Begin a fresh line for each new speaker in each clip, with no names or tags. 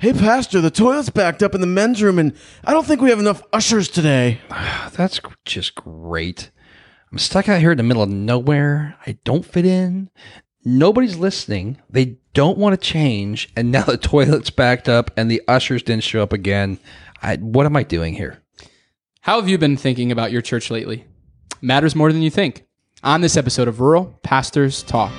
Hey, Pastor, the toilet's backed up in the men's room, and I don't think we have enough ushers today.
That's just great. I'm stuck out here in the middle of nowhere. I don't fit in. Nobody's listening. They don't want to change. And now the toilet's backed up and the ushers didn't show up again. I, what am I doing here?
How have you been thinking about your church lately? Matters more than you think. On this episode of Rural Pastors Talk.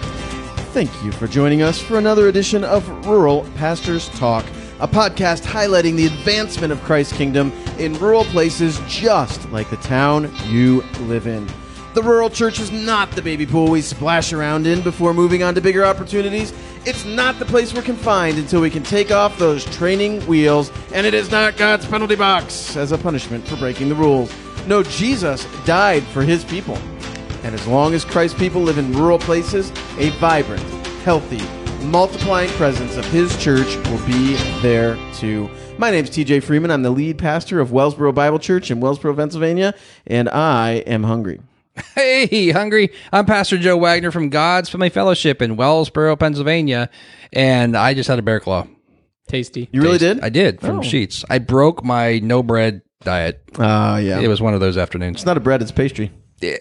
Thank you for joining us for another edition of Rural Pastors Talk, a podcast highlighting the advancement of Christ's kingdom in rural places just like the town you live in. The rural church is not the baby pool we splash around in before moving on to bigger opportunities. It's not the place we're confined until we can take off those training wheels, and it is not God's penalty box as a punishment for breaking the rules. No, Jesus died for his people. And as long as Christ's people live in rural places, a vibrant, healthy, multiplying presence of his church will be there too. My name is TJ Freeman. I'm the lead pastor of Wellsboro Bible Church in Wellsboro, Pennsylvania, and I am hungry.
Hey, hungry. I'm Pastor Joe Wagner from God's Family Fellowship in Wellsboro, Pennsylvania. And I just had a bear claw.
Tasty.
You really did?
I did from
Oh.
Sheets. I broke my no bread diet.
Ah, yeah.
It was one of those afternoons.
it's not a bread, it's pastry.
Yeah,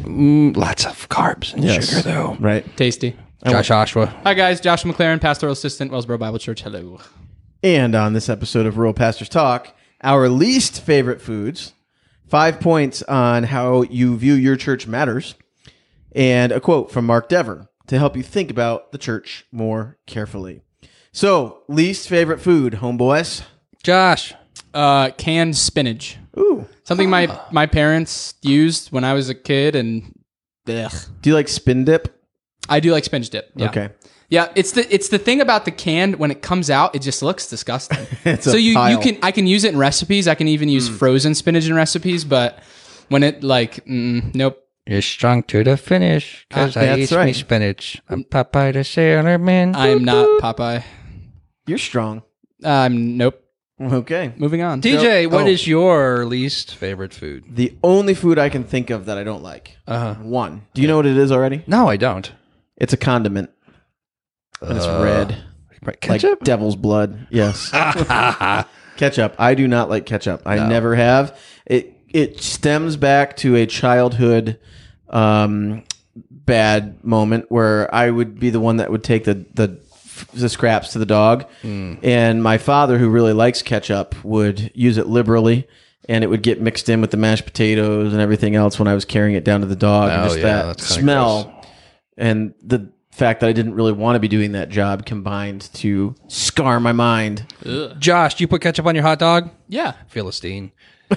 mm, lots of carbs and
Yes.
sugar, though.
Right.
Tasty.
Josh Oshua.
Hi, guys. Josh McLaren, Pastoral Assistant, Wellsboro Bible Church. Hello.
And on this episode of Rural Pastors Talk, our least favorite foods, five points on how you view your church matters, and a quote from Mark Dever to help you think about the church more carefully. So, least favorite food, homeboys.
Josh.
Uh, canned spinach.
Ooh.
Something my, my parents used when I was a kid, and ugh.
Do you like spin dip?
I do like spinach dip. Yeah.
Okay.
Yeah, it's the it's the thing about the canned when it comes out, it just looks disgusting.
It's
so you you
pile.
can I can use it in recipes. I can even use frozen spinach in recipes, but when it like mm, nope.
You're strong to the finish because
Ah,
I
that's
eat me spinach. I'm Popeye the Sailor Man.
I am not Popeye.
You're strong.
Um, nope.
Okay.
Moving on.
TJ, what
Oh.
is your least favorite food?
The only food I can think of that I don't like.
Uh huh.
One. Do you know what it is already?
No, I don't.
It's a condiment. And it's red. Like
Ketchup?
devil's blood. Yes. ketchup. I do not like ketchup. I never have. It it stems back to a childhood um, bad moment where I would be the one that would take the the, the scraps to the dog, and my father, who really likes ketchup, would use it liberally. And it would get mixed in with the mashed potatoes and everything else when I was carrying it down to the dog. and
Oh,
just
yeah,
that
that's kinda
smell and the fact that I didn't really want to be doing that job combined to scar my mind.
Josh, do you put ketchup on your hot dog?
Yeah.
Philistine.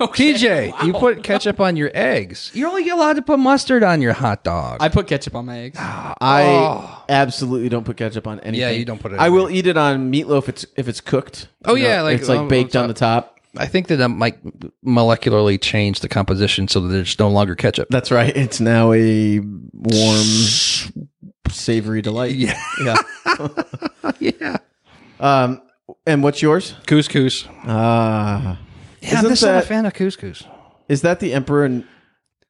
TJ, you put ketchup on your eggs. You're only allowed to put mustard on your hot dog.
I put ketchup on my eggs.
Ah, I oh. absolutely don't put ketchup on anything.
Yeah, you don't put it
I
on
will eat it on meatloaf if it's if it's cooked.
Oh,
You know,
yeah, like
it's like
on-
baked
on
on the top.
I think that I might molecularly change the composition so that there's no longer ketchup.
That's right. It's now a warm, savory delight.
Yeah.
Yeah.
yeah.
Um, and what's yours?
Couscous.
Ah,
Yeah, I'm
Isn't
just not a
that-
fan of couscous.
is that the emperor and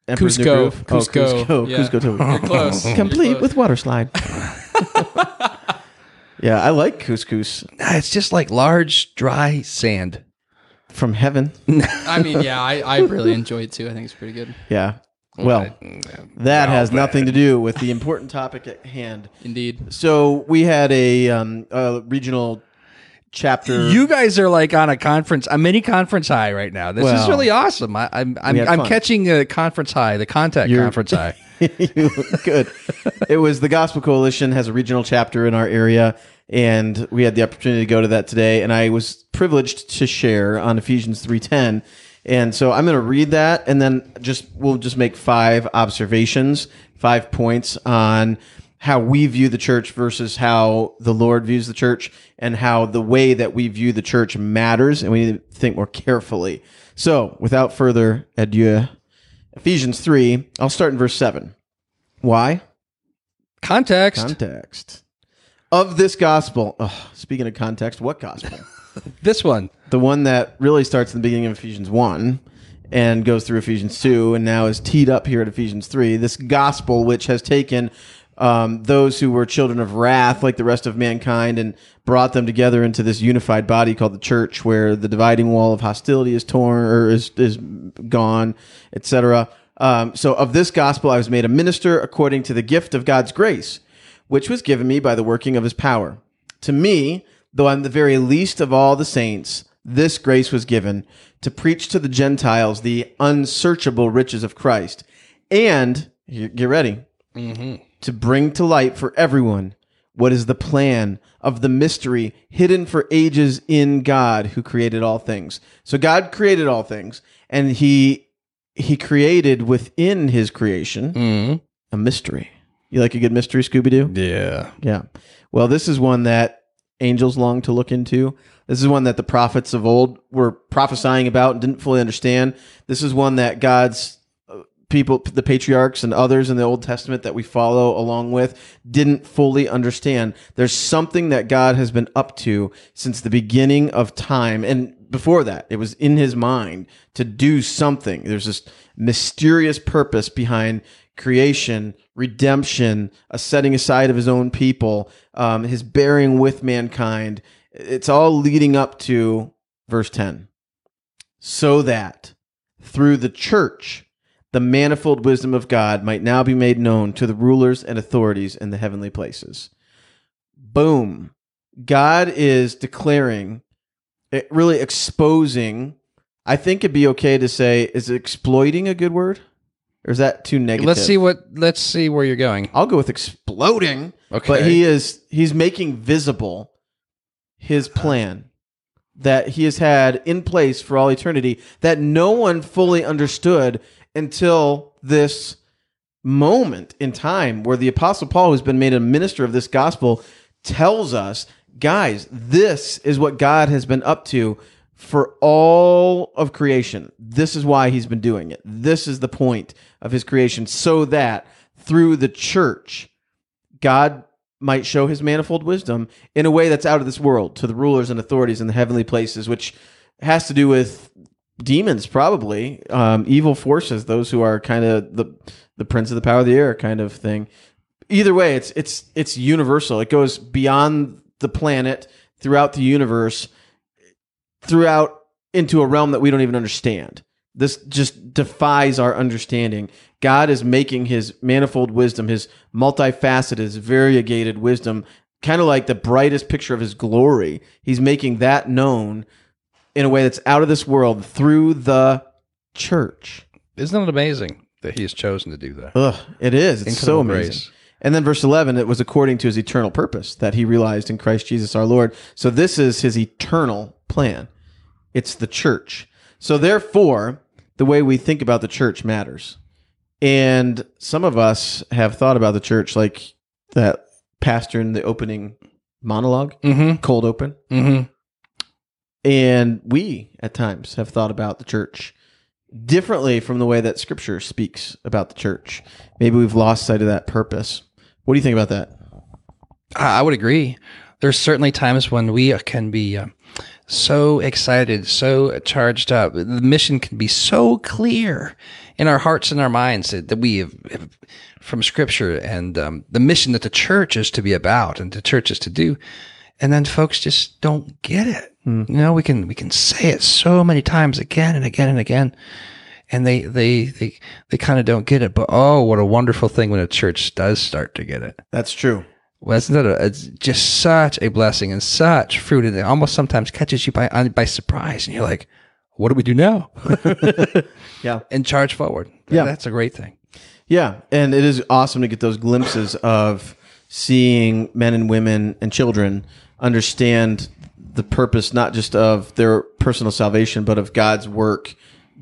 Emperor's New
Kuzco.
Groove? Oh,
Kuzco.
Kuzco.
Yeah.
Kuzco too.
You're close. You're
complete
close.
with water slide. yeah, I like couscous
Nah, It's just like large, dry sand.
From heaven.
I mean, yeah, I, I really enjoy it too. I think it's pretty good.
Yeah. Well, that has nothing to do with the important topic at hand.
Indeed.
So we had a, um, a regional chapter.
You guys are like on a conference, a mini conference high right now. This is
Well,
really awesome. I, I'm I'm,
had
I'm
fun.
catching a conference high, the contact
You're-
conference high.
Good. It was the Gospel Coalition has a regional chapter in our area, and we had the opportunity to go to that today. And I was privileged to share on Ephesians three ten. And so I'm going to read that, and then just we'll just make five observations, five points on how we view the church versus how the Lord views the church, and how the way that we view the church matters, and we need to think more carefully. So, without further ado, Ephesians 3, I'll start in verse 7. Why?
Context.
Context. Of this gospel. Ugh, speaking of context, what gospel?
this one.
the one that really starts in the beginning of Ephesians 1 and goes through Ephesians 2 and now is teed up here at Ephesians 3. This gospel, which has taken um, those who were children of wrath, like the rest of mankind, and brought them together into this unified body called the church, where the dividing wall of hostility is torn or is is gone, etc. Um, so, of this gospel, I was made a minister according to the gift of God's grace, which was given me by the working of His power. To me, though I'm the very least of all the saints, this grace was given to preach to the Gentiles the unsearchable riches of Christ, and get ready to bring to light for everyone what is the plan of the mystery hidden for ages in God who created all things. So God created all things and he he created within his creation
Mm-hmm.
a mystery. You like a good mystery Scooby Doo?
Yeah.
Yeah. Well, this is one that angels long to look into. This is one that the prophets of old were prophesying about and didn't fully understand. This is one that God's uh, people, the patriarchs and others in the Old Testament that we follow along with, didn't fully understand. There's something that God has been up to since the beginning of time. And before that, it was in his mind to do something. There's this mysterious purpose behind creation, redemption, a setting aside of his own people, um, his bearing with mankind. It's all leading up to verse 10. So that through the church, the manifold wisdom of God might now be made known to the rulers and authorities in the heavenly places. Boom. God is declaring, it really exposing. I think it'd be okay to say, is exploiting a good word? Or is that too negative?
Let's see what. Let's see where you're going.
I'll go with exploding.
Okay.
But he is he's making visible his plan that he has had in place for all eternity that no one fully understood until this moment in time where the apostle Paul who's been made a minister of this gospel tells us guys this is what God has been up to for all of creation this is why he's been doing it this is the point of his creation so that through the church God might show his manifold wisdom in a way that's out of this world to the rulers and authorities in the heavenly places, which has to do with demons, probably um, evil forces, those who are kind of the the prince of the power of the air kind of thing. Either way, it's it's it's universal. It goes beyond the planet, throughout the universe, throughout into a realm that we don't even understand. This just defies our understanding. God is making his manifold wisdom, his multifaceted, his variegated wisdom, kind of like the brightest picture of his glory. He's making that known in a way that's out of this world through the church.
Isn't it amazing that he has chosen to do that?
Ugh, it is. It's so amazing.
grace.
And then verse 11, it was according to his eternal purpose that he realized in Christ Jesus our Lord. So this is his eternal plan. It's the church. So therefore, the way we think about the church matters. And some of us have thought about the church like that pastor in the opening monologue,
Mm-hmm.
cold open.
Mm-hmm.
And we at times have thought about the church differently from the way that scripture speaks about the church. Maybe we've lost sight of that purpose. What do you think about that?
I would agree. There's certainly times when we can be uh, so excited, so charged up. The mission can be so clear in our hearts and our minds that, that we have, have from Scripture and um, the mission that the church is to be about and the church is to do. And then folks just don't get it. You know, we can we can say it so many times again and again and again, and they they they they kind of don't get it. But oh, what a wonderful thing when a church does start to get it.
That's true.
Well, isn't that a, it's just such a blessing and such fruit, and it almost sometimes catches you by by surprise, and you're like, "What do we do now?"
Yeah.
and charge forward.
Yeah.
that's a great thing.
Yeah. And it is awesome to get those glimpses of seeing men and women and children understand the purpose, not just of their personal salvation, but of God's work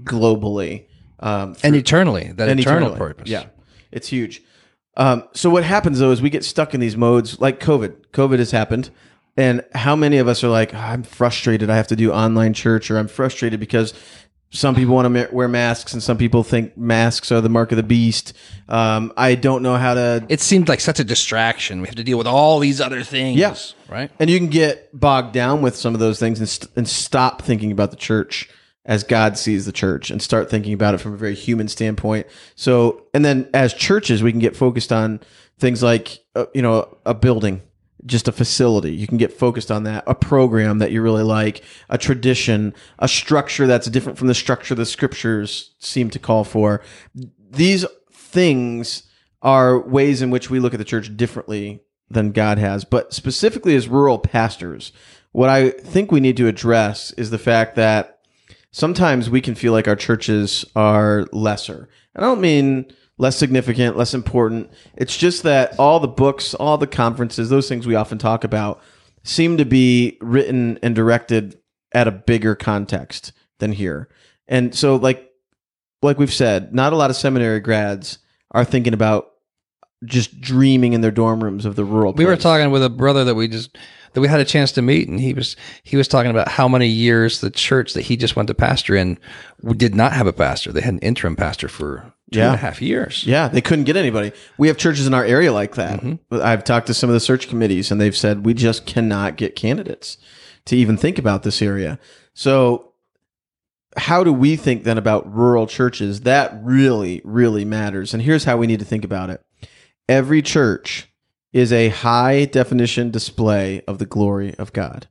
globally. Um,
And eternally, that
and
eternal
eternally.
purpose.
Yeah, it's huge. Um, so what happens though is we get stuck in these modes like COVID. COVID has happened, and how many of us are like, "Ah, I'm frustrated. I have to do online church, or I'm frustrated because some people want to wear masks, and some people think masks are the mark of the beast. Um, I don't know how to.
It seemed like such a distraction. We have to deal with all these other things.
Yeah.
right.
And you can get bogged down with some of those things and, st- and stop thinking about the church as God sees the church and start thinking about it from a very human standpoint. So, and then as churches, we can get focused on things like, uh, you know, a building, just a facility. You can get focused on that, a program that you really like, a tradition, a structure that's different from the structure the scriptures seem to call for. These things are ways in which we look at the church differently than God has. But specifically as rural pastors, what I think we need to address is the fact that sometimes we can feel like our churches are lesser. And I don't mean less significant, less important. It's just that all the books, all the conferences, those things we often talk about seem to be written and directed at a bigger context than here. And so like like we've said, not a lot of seminary grads are thinking about just dreaming in their dorm rooms of the rural.
We were talking with a brother that we just that we had a chance to meet, and he was he was talking about how many years the church that he just went to pastor in did not have a pastor. They had an interim pastor for two and a half years.
Yeah, they couldn't get anybody. We have churches in our area like that. Mm-hmm. I've talked to some of the search committees and they've said we just cannot get candidates to even think about this area. So how do we think then about rural churches? That really, really matters. And here's how we need to think about it. Every church is a high definition display of the glory of God.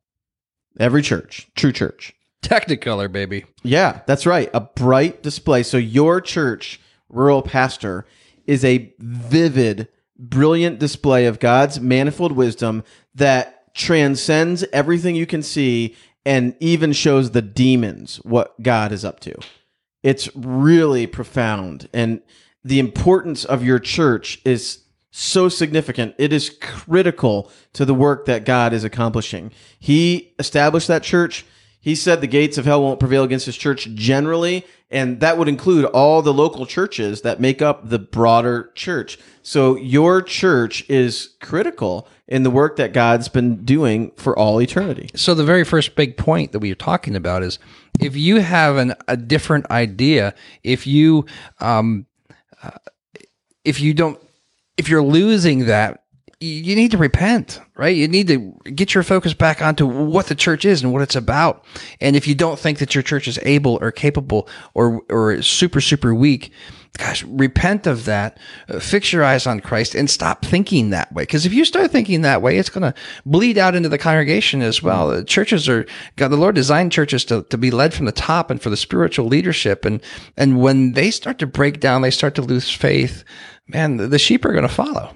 Every church, true church.
Technicolor, baby.
Yeah, that's right. A bright display. So your church, rural pastor, is a vivid, brilliant display of God's manifold wisdom that transcends everything you can see and even shows the demons what God is up to. It's really profound. And the importance of your church is so significant. It is critical to the work that God is accomplishing. He established that church. He said the gates of hell won't prevail against his church generally, and that would include all the local churches that make up the broader church. So your church is critical in the work that God's been doing for all eternity.
So the very first big point that we are talking about is if you have an, a different idea, if you um, uh, if you don't if you're losing that, you, need to repent, right? You need to get your focus back onto what the church is and what it's about. And if you don't think that your church is able or capable or or super super weak, gosh, repent of that. Uh, fix your eyes on Christ and stop thinking that way. Because if you start thinking that way, it's going to bleed out into the congregation as well. Churches are God. The Lord designed churches to, to be led from the top and for the spiritual leadership. And and when they start to break down, they start to lose faith. Man, the, the sheep are going to follow.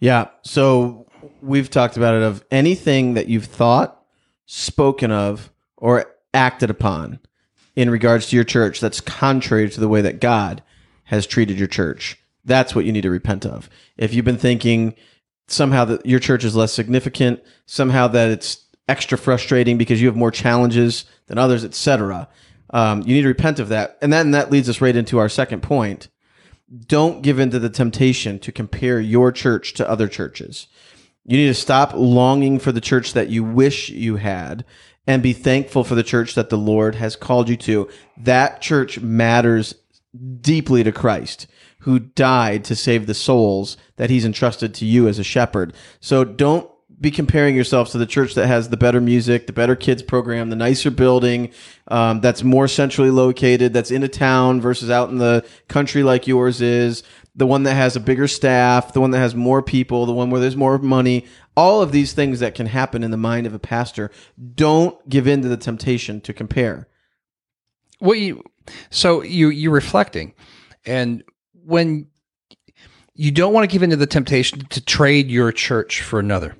Yeah. So we've talked about it of anything that you've thought, spoken of, or acted upon in regards to your church that's contrary to the way that God has treated your church. That's what you need to repent of. If you've been thinking somehow that your church is less significant, somehow that it's extra frustrating because you have more challenges than others, etc., um, you need to repent of that. And then that leads us right into our second point don't give in to the temptation to compare your church to other churches. You need to stop longing for the church that you wish you had and be thankful for the church that the Lord has called you to. That church matters deeply to Christ, who died to save the souls that he's entrusted to you as a shepherd. So don't be comparing yourself to the church that has the better music, the better kids program, the nicer building, um, that's more centrally located, that's in a town versus out in the country like yours is, the one that has a bigger staff, the one that has more people, the one where there's more money. All of these things that can happen in the mind of a pastor. Don't give in to the temptation to compare.
What you so you you're reflecting, and when you don't want to give in to the temptation to trade your church for another.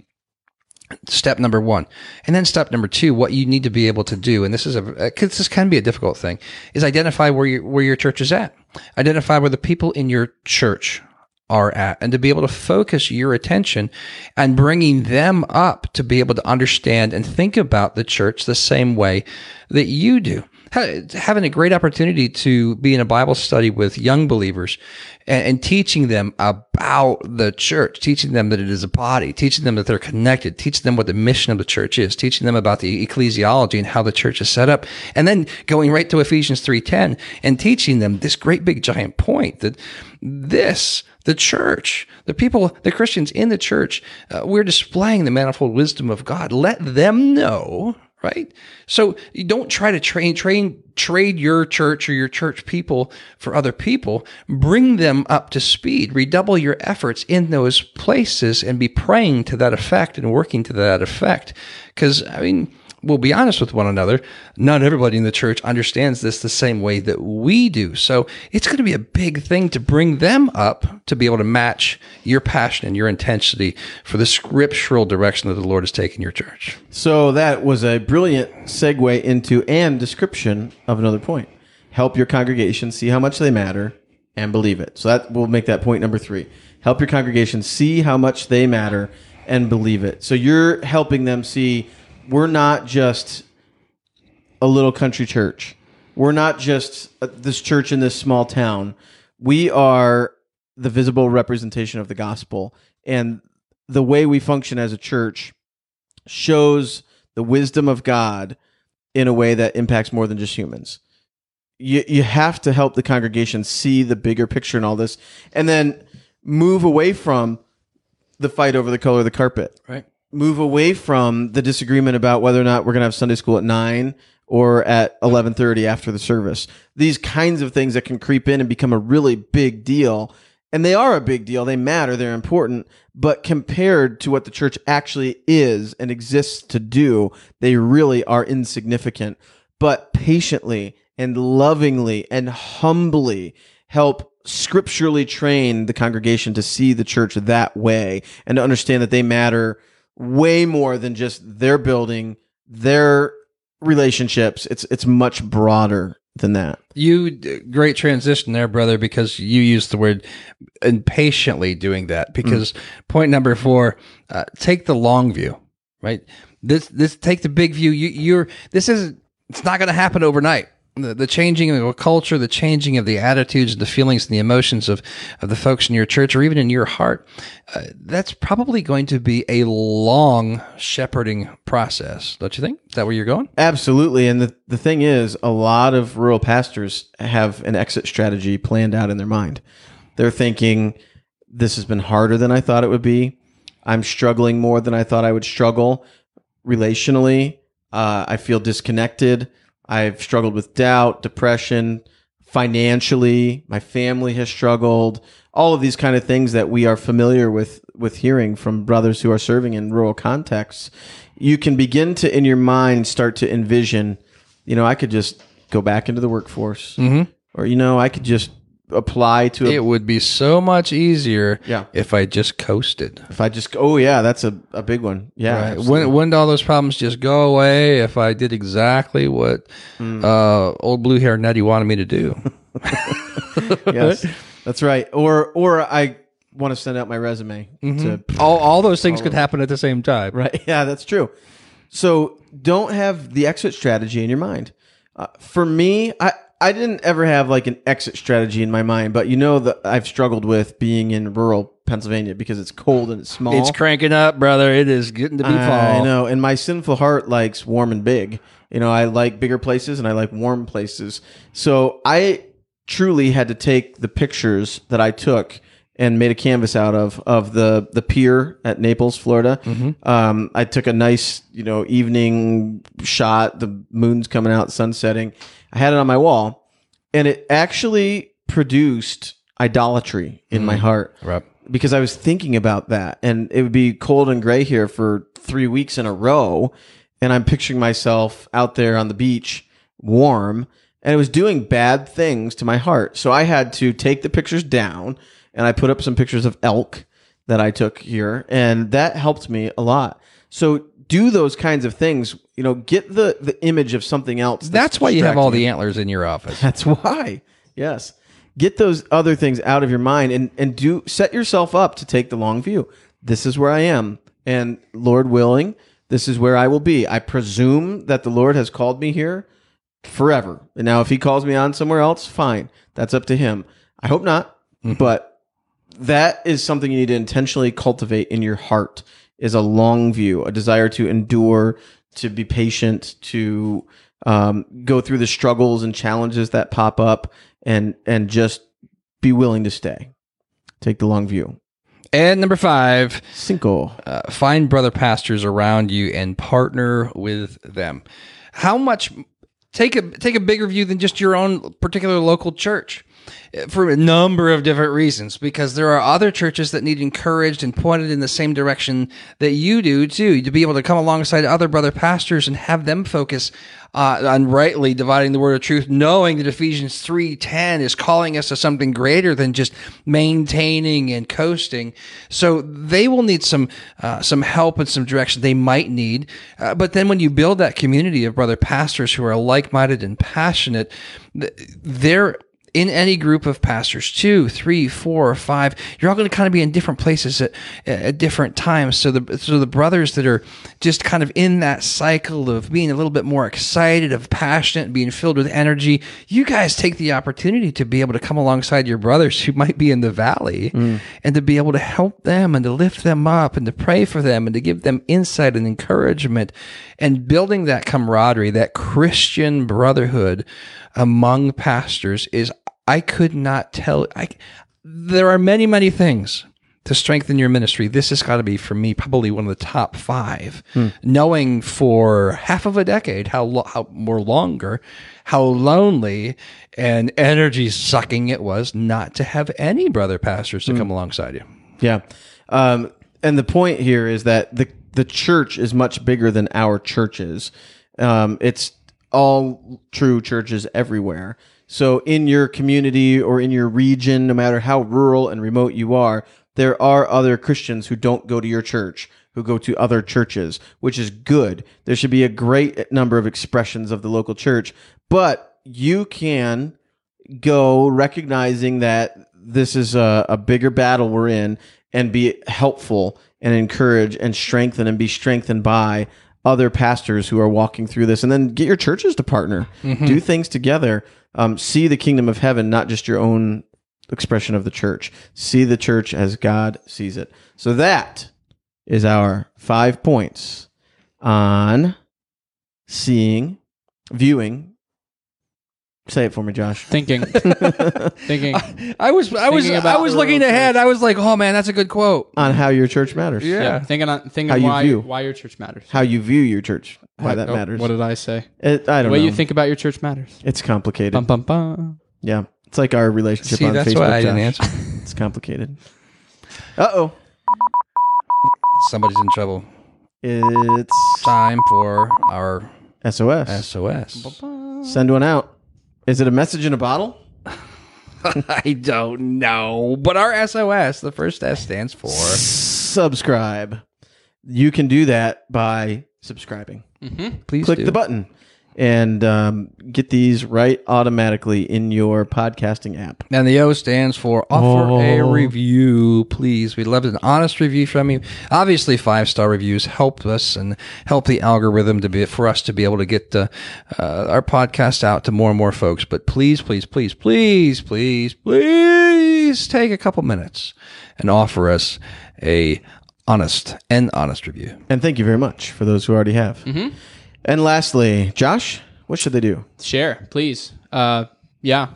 Step number one, and then step number two, what you need to be able to do, and this is a uh, cause this can be a difficult thing, is identify where your where your church is at. Identify where the people in your church are at and to be able to focus your attention and bringing them up to be able to understand and think about the church the same way that you do. Ha- Having a great opportunity to be in a Bible study with young believers and, and teaching them about the church, teaching them that it is a body, teaching them that they're connected, teaching them what the mission of the church is, teaching them about the ecclesiology and how the church is set up, and then going right to Ephesians 3:10 and teaching them this great big giant point that this the church, the people, the Christians in the church, uh, we're displaying the manifold wisdom of God. Let them know, right? So you don't try to train, train, trade your church or your church people for other people. Bring them up to speed. Redouble your efforts in those places and be praying to that effect and working to that effect. Because, I mean, we'll be honest with one another. Not everybody in the church understands this the same way that we do. So it's going to be a big thing to bring them up to be able to match your passion and your intensity for the scriptural direction that the Lord has taken your church.
So that was a brilliant segue into and description of another point. Help your congregation see how much they matter and believe it. So that will make that point number three. Help your congregation see how much they matter and believe it. So you're helping them see we're not just a little country church. We're not just uh, this church in this small town. We are the visible representation of the gospel. And the way we function as a church shows the wisdom of God in a way that impacts more than just humans. You, you have to help the congregation see the bigger picture in all this and then move away from the fight over the color of the carpet
Right.
Move away from the disagreement about whether or not we're going to have Sunday school at nine or at eleven thirty after the service. These kinds of things that can creep in and become a really big deal, and they are a big deal. They matter. They're important. But compared to what the church actually is and exists to do, they really are insignificant. But patiently and lovingly and humbly help scripturally train the congregation to see the church that way and to understand that they matter way more than just their building, their relationships. It's it's much broader than that.
You great transition there, brother, because you used the word impatiently doing that. Because point number four, uh, take the long view, right? This this take the big view. You you're this is it's not going to happen overnight. The, the changing of a culture, the changing of the attitudes, the feelings, and the emotions of, of the folks in your church, or even in your heart, uh, that's probably going to be a long shepherding process, don't you think? Is that where you're going?
Absolutely. And the, the thing is, a lot of rural pastors have an exit strategy planned out in their mind. They're thinking, this has been harder than I thought it would be. I'm struggling more than I thought I would struggle relationally. Uh, I feel disconnected. I've struggled with doubt, depression, financially. My family has struggled. All of these kind of things that we are familiar with with hearing from brothers who are serving in rural contexts. You can begin to, in your mind, start to envision. You know, I could just go back into the workforce, mm-hmm. or you know, I could just apply to a
It would be so much easier
Yeah.
if I just coasted.
If I just, oh yeah, that's a, a big one. Yeah,
Right. Wouldn't, wouldn't all those problems just go away if I did exactly what
Hmm.
uh, old blue hair Nettie wanted me to do?
yes, that's right. Or or I want to send out my resume to
all, all those things could happen at the same time.
right. Yeah, that's true. So don't have the exit strategy in your mind. Uh, for me, I I didn't ever have like an exit strategy in my mind, but you know that I've struggled with being in rural Pennsylvania because it's cold and it's small.
It's cranking up, brother. It is getting to be fall.
I know, and my sinful heart likes warm and big. You know, I like bigger places and I like warm places. So I truly had to take the pictures that I took and made a canvas out of of the the pier at Naples, Florida. Um, I took a nice, you know, evening shot. The moon's coming out, sun setting. I had it on my wall, and it actually produced idolatry in my heart
Right.
because I was thinking about that, and it would be cold and gray here for three weeks in a row, and I'm picturing myself out there on the beach, warm, and it was doing bad things to my heart. So I had to take the pictures down, and I put up some pictures of elk that I took here, and that helped me a lot. So do those kinds of things. You know, get the the image of something else.
That's why you have all the antlers in your office.
that's why. Yes. Get those other things out of your mind and, and do set yourself up to take the long view. This is where I am. And Lord willing, this is where I will be. I presume that the Lord has called me here forever. And now if he calls me on somewhere else, fine. That's up to him. I hope not. Mm-hmm. But that is something you need to intentionally cultivate in your heart is a long view, a desire to endure, to be patient, to um, go through the struggles and challenges that pop up, and and just be willing to stay. Take the long view.
And number five,
Cinco.
uh, find brother pastors around you and partner with them. How much? Take a take a bigger view than just your own particular local church, for a number of different reasons. Because there are other churches that need encouraged and pointed in the same direction that you do too. To be able to come alongside other brother pastors and have them focus uh, on rightly dividing the word of truth, knowing that Ephesians three ten is calling us to something greater than just maintaining and coasting. So they will need some uh, some help and some direction they might need. Uh, but then when you build that community of brother pastors who are like minded and passionate, th- they're in any group of pastors, two, three, four, or five, you're all going to kind of be in different places at, at different times. So the so the brothers that are just kind of in that cycle of being a little bit more excited, of passionate, being filled with energy, you guys take the opportunity to be able to come alongside your brothers who might be in the valley, mm. and to be able to help them and to lift them up and to pray for them and to give them insight and encouragement, and building that camaraderie, that Christian brotherhood among pastors is I could not tell I there are many many things to strengthen your ministry. This has got to be for me probably one of the top 5 knowing for half of a decade how lo- how more longer how lonely and energy sucking it was not to have any brother pastors to come alongside you.
Yeah. Um, and the point here is that the the church is much bigger than our churches. Um, it's all true churches everywhere. So in your community or in your region, no matter how rural and remote you are, there are other Christians who don't go to your church, who go to other churches, which is good. There should be a great number of expressions of the local church, but you can go recognizing that this is a, a bigger battle we're in and be helpful and encourage and strengthen and be strengthened by other pastors who are walking through this. And then get your churches to partner. Do things together. Um, see the kingdom of heaven not just your own expression of the church. See the church as god sees it. So that is our five points on seeing viewing say it for me josh
Thinking. Thinking.
I was I was
Thinking
I
about
was
the
looking
rural
ahead
church.
I was like oh man that's a good quote
on how your church matters
Yeah.
Yeah. Thinking on thinking
How you
why
view.
why your church matters.
how you view your church why that
Oh,
matters
What did I say?
it, i don't
way
know
you think about your church matters.
it's complicated
Bum bum bum.
yeah it's like our relationship
See,
on
that's
facebook
why I didn't
Josh.
answer.
it's complicated uh-oh
somebody's in trouble
it's
time for our
sos
SOS
send one out is it a message in a bottle
I don't know. But our SOS, the first S stands for.
subscribe you can do that by subscribing mm-hmm.
Please
click
do.
the button and um, get these right automatically in your podcasting app
And the O stands for offer a
Oh.
review, please. We'd love an honest review from you. Obviously, five star reviews help us and help the algorithm to be for us to be able to get uh, uh, our podcast out to more and more folks. But please, please, please, please, please, please take a couple minutes and offer us a honest and honest review.
and thank you very much for those who already have
Mm-hmm.
And lastly josh what should they do
Share, please. Uh, yeah.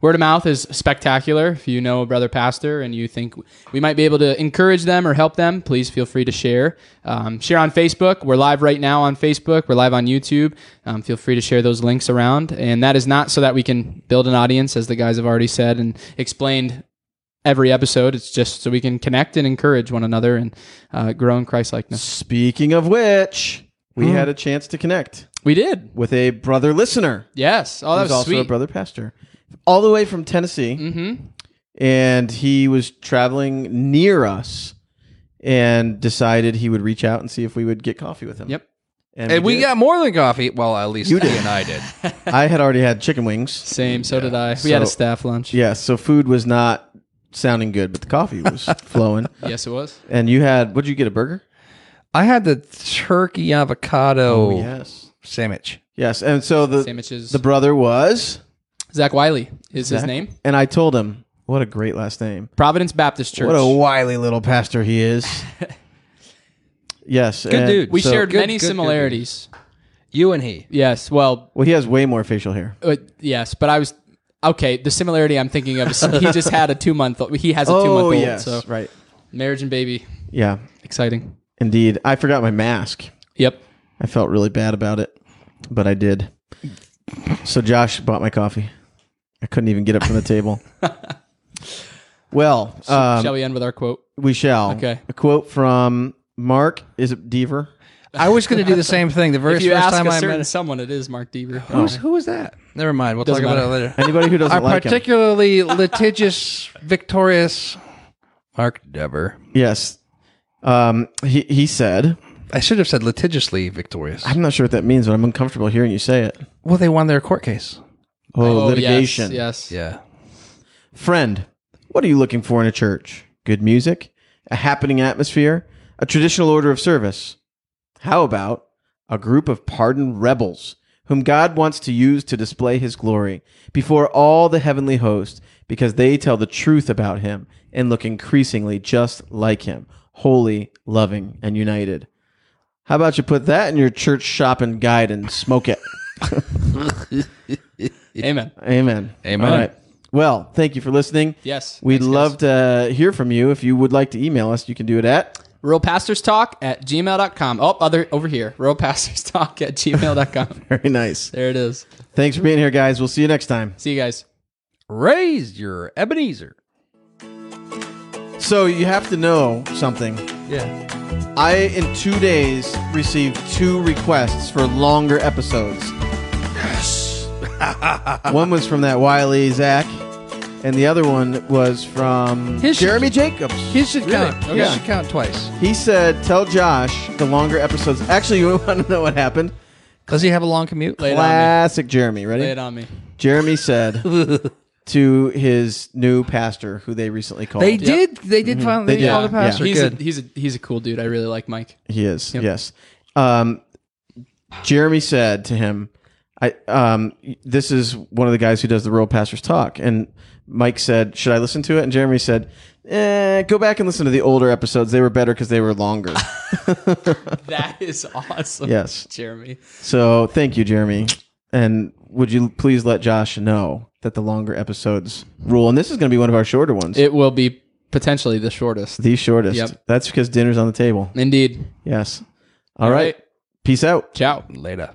Word of mouth is spectacular. If you know a brother pastor and you think we might be able to encourage them or help them, please feel free to share. Um, share on Facebook. We're live right now on Facebook. We're live on YouTube. Um, feel free to share those links around. And that is not so that we can build an audience, as the guys have already said and explained every episode. It's just so we can connect and encourage one another and uh, grow in Christ likeness.
Speaking of which, we
Hmm.
had a chance to connect
We did.
with a brother listener
Yes. Oh, that was
also
sweet.
a brother pastor, all the way from Tennessee,
Mm-hmm.
and he was traveling near us, and decided he would reach out and see if we would get coffee with him.
Yep.
and,
And we
did.
got more than coffee. Well, at least
You did.
and I did.
I had already had chicken wings.
Same. So did I. We had a staff lunch.
Yeah, so food was not sounding good, but the coffee was flowing.
Yes, it was.
And you had what did you get? A burger?
I had the turkey avocado
yes,
sandwich.
yes. And so the
Sandwiches.
the brother was,
Zach Wiley is his
Zach?
name.
and I told him what a great last name.
Providence Baptist Church.
What a wily little pastor he is. yes,
Good
and
dude.
we
so-
shared
good,
many
good, good, good.
similarities.
You and he.
Yes. Well,
Well, he has way more facial hair.
uh, yes, but I was okay. The similarity I'm thinking of is he just had a two month. old He has a two month
Oh
old.
yes,
So
right.
Marriage and baby.
Yeah,
Exciting.
Indeed. I forgot my mask.
Yep.
I felt really bad about it, but I did. So Josh bought my coffee. I couldn't even get up from the table. Well, um,
Shall we end with our quote?
we shall.
Okay.
A quote from Mark. Is it Deaver?
I was going to do the same thing. The very
If you
first
ask
time
a
I
certain
met.
someone, it is Mark Deaver.
Who's, who was that? Never mind. We'll
Doesn't
talk about it later.
Anybody who doesn't
Our
like him?
particularly litigious, victorious Mark Dever.
Yes. Um, he he said,
I should have said litigiously victorious.
I'm not sure what that means, but I'm uncomfortable hearing you say it.
Well, they won their court case.
Oh,
Oh,
litigation.
Yes. yes.
Yeah.
Friend, what are you looking for in a church? Good music, a happening atmosphere, a traditional order of service. How about a group of pardoned rebels whom God wants to use to display his glory before all the heavenly host because they tell the truth about him and look increasingly just like him, holy, loving, and united. How about you put that in your church shopping guide and smoke it?
Amen.
Amen.
Amen.
All right. Well, thank you for listening.
Yes.
We'd
Thanks, guys.
love to hear from you. If you would like to email us, you can do it at.
Rural Pastors Talk at gmail.com. Oh, other over here. Rural Pastors Talk at gmail.com.
Very nice.
there it is.
Thanks for being here, guys. We'll see you next time.
See you guys.
Raise your Ebenezer.
So, you have to know something.
Yeah.
I, in two days, received two requests for longer episodes. Yes. one was from that Wiley Zach, and the other one was from
His-
Jeremy Jacobs.
He should count.
Okay.
He should count twice.
He said, Tell Josh the longer episodes. Actually, you want to know what happened?
Does he have a long commute?
Lay it on me.
Classic Jeremy. Ready?
Lay it on me.
Jeremy said to his new pastor, who they recently called.
They did. They did finally
They
they
did.
call the
Yeah.
pastor.
He's a,
Good.
he's a he's a cool dude. I really like Mike.
He is. Yes. Um, Jeremy said to him, "I um, this is one of the guys who does the Rural Pastors Talk." And Mike said, "Should I listen to it?" And Jeremy said, eh, "Go back and listen to the older episodes. They were better because they were longer."
That is awesome.
yes.
Jeremy.
So thank you, Jeremy. And would you please let Josh know that the longer episodes rule? And this is going to be one of our shorter ones.
It will be potentially the shortest.
the shortest.
Yep.
That's because dinner's on the table.
Indeed.
Yes. All right. Peace out.
Ciao.
Later.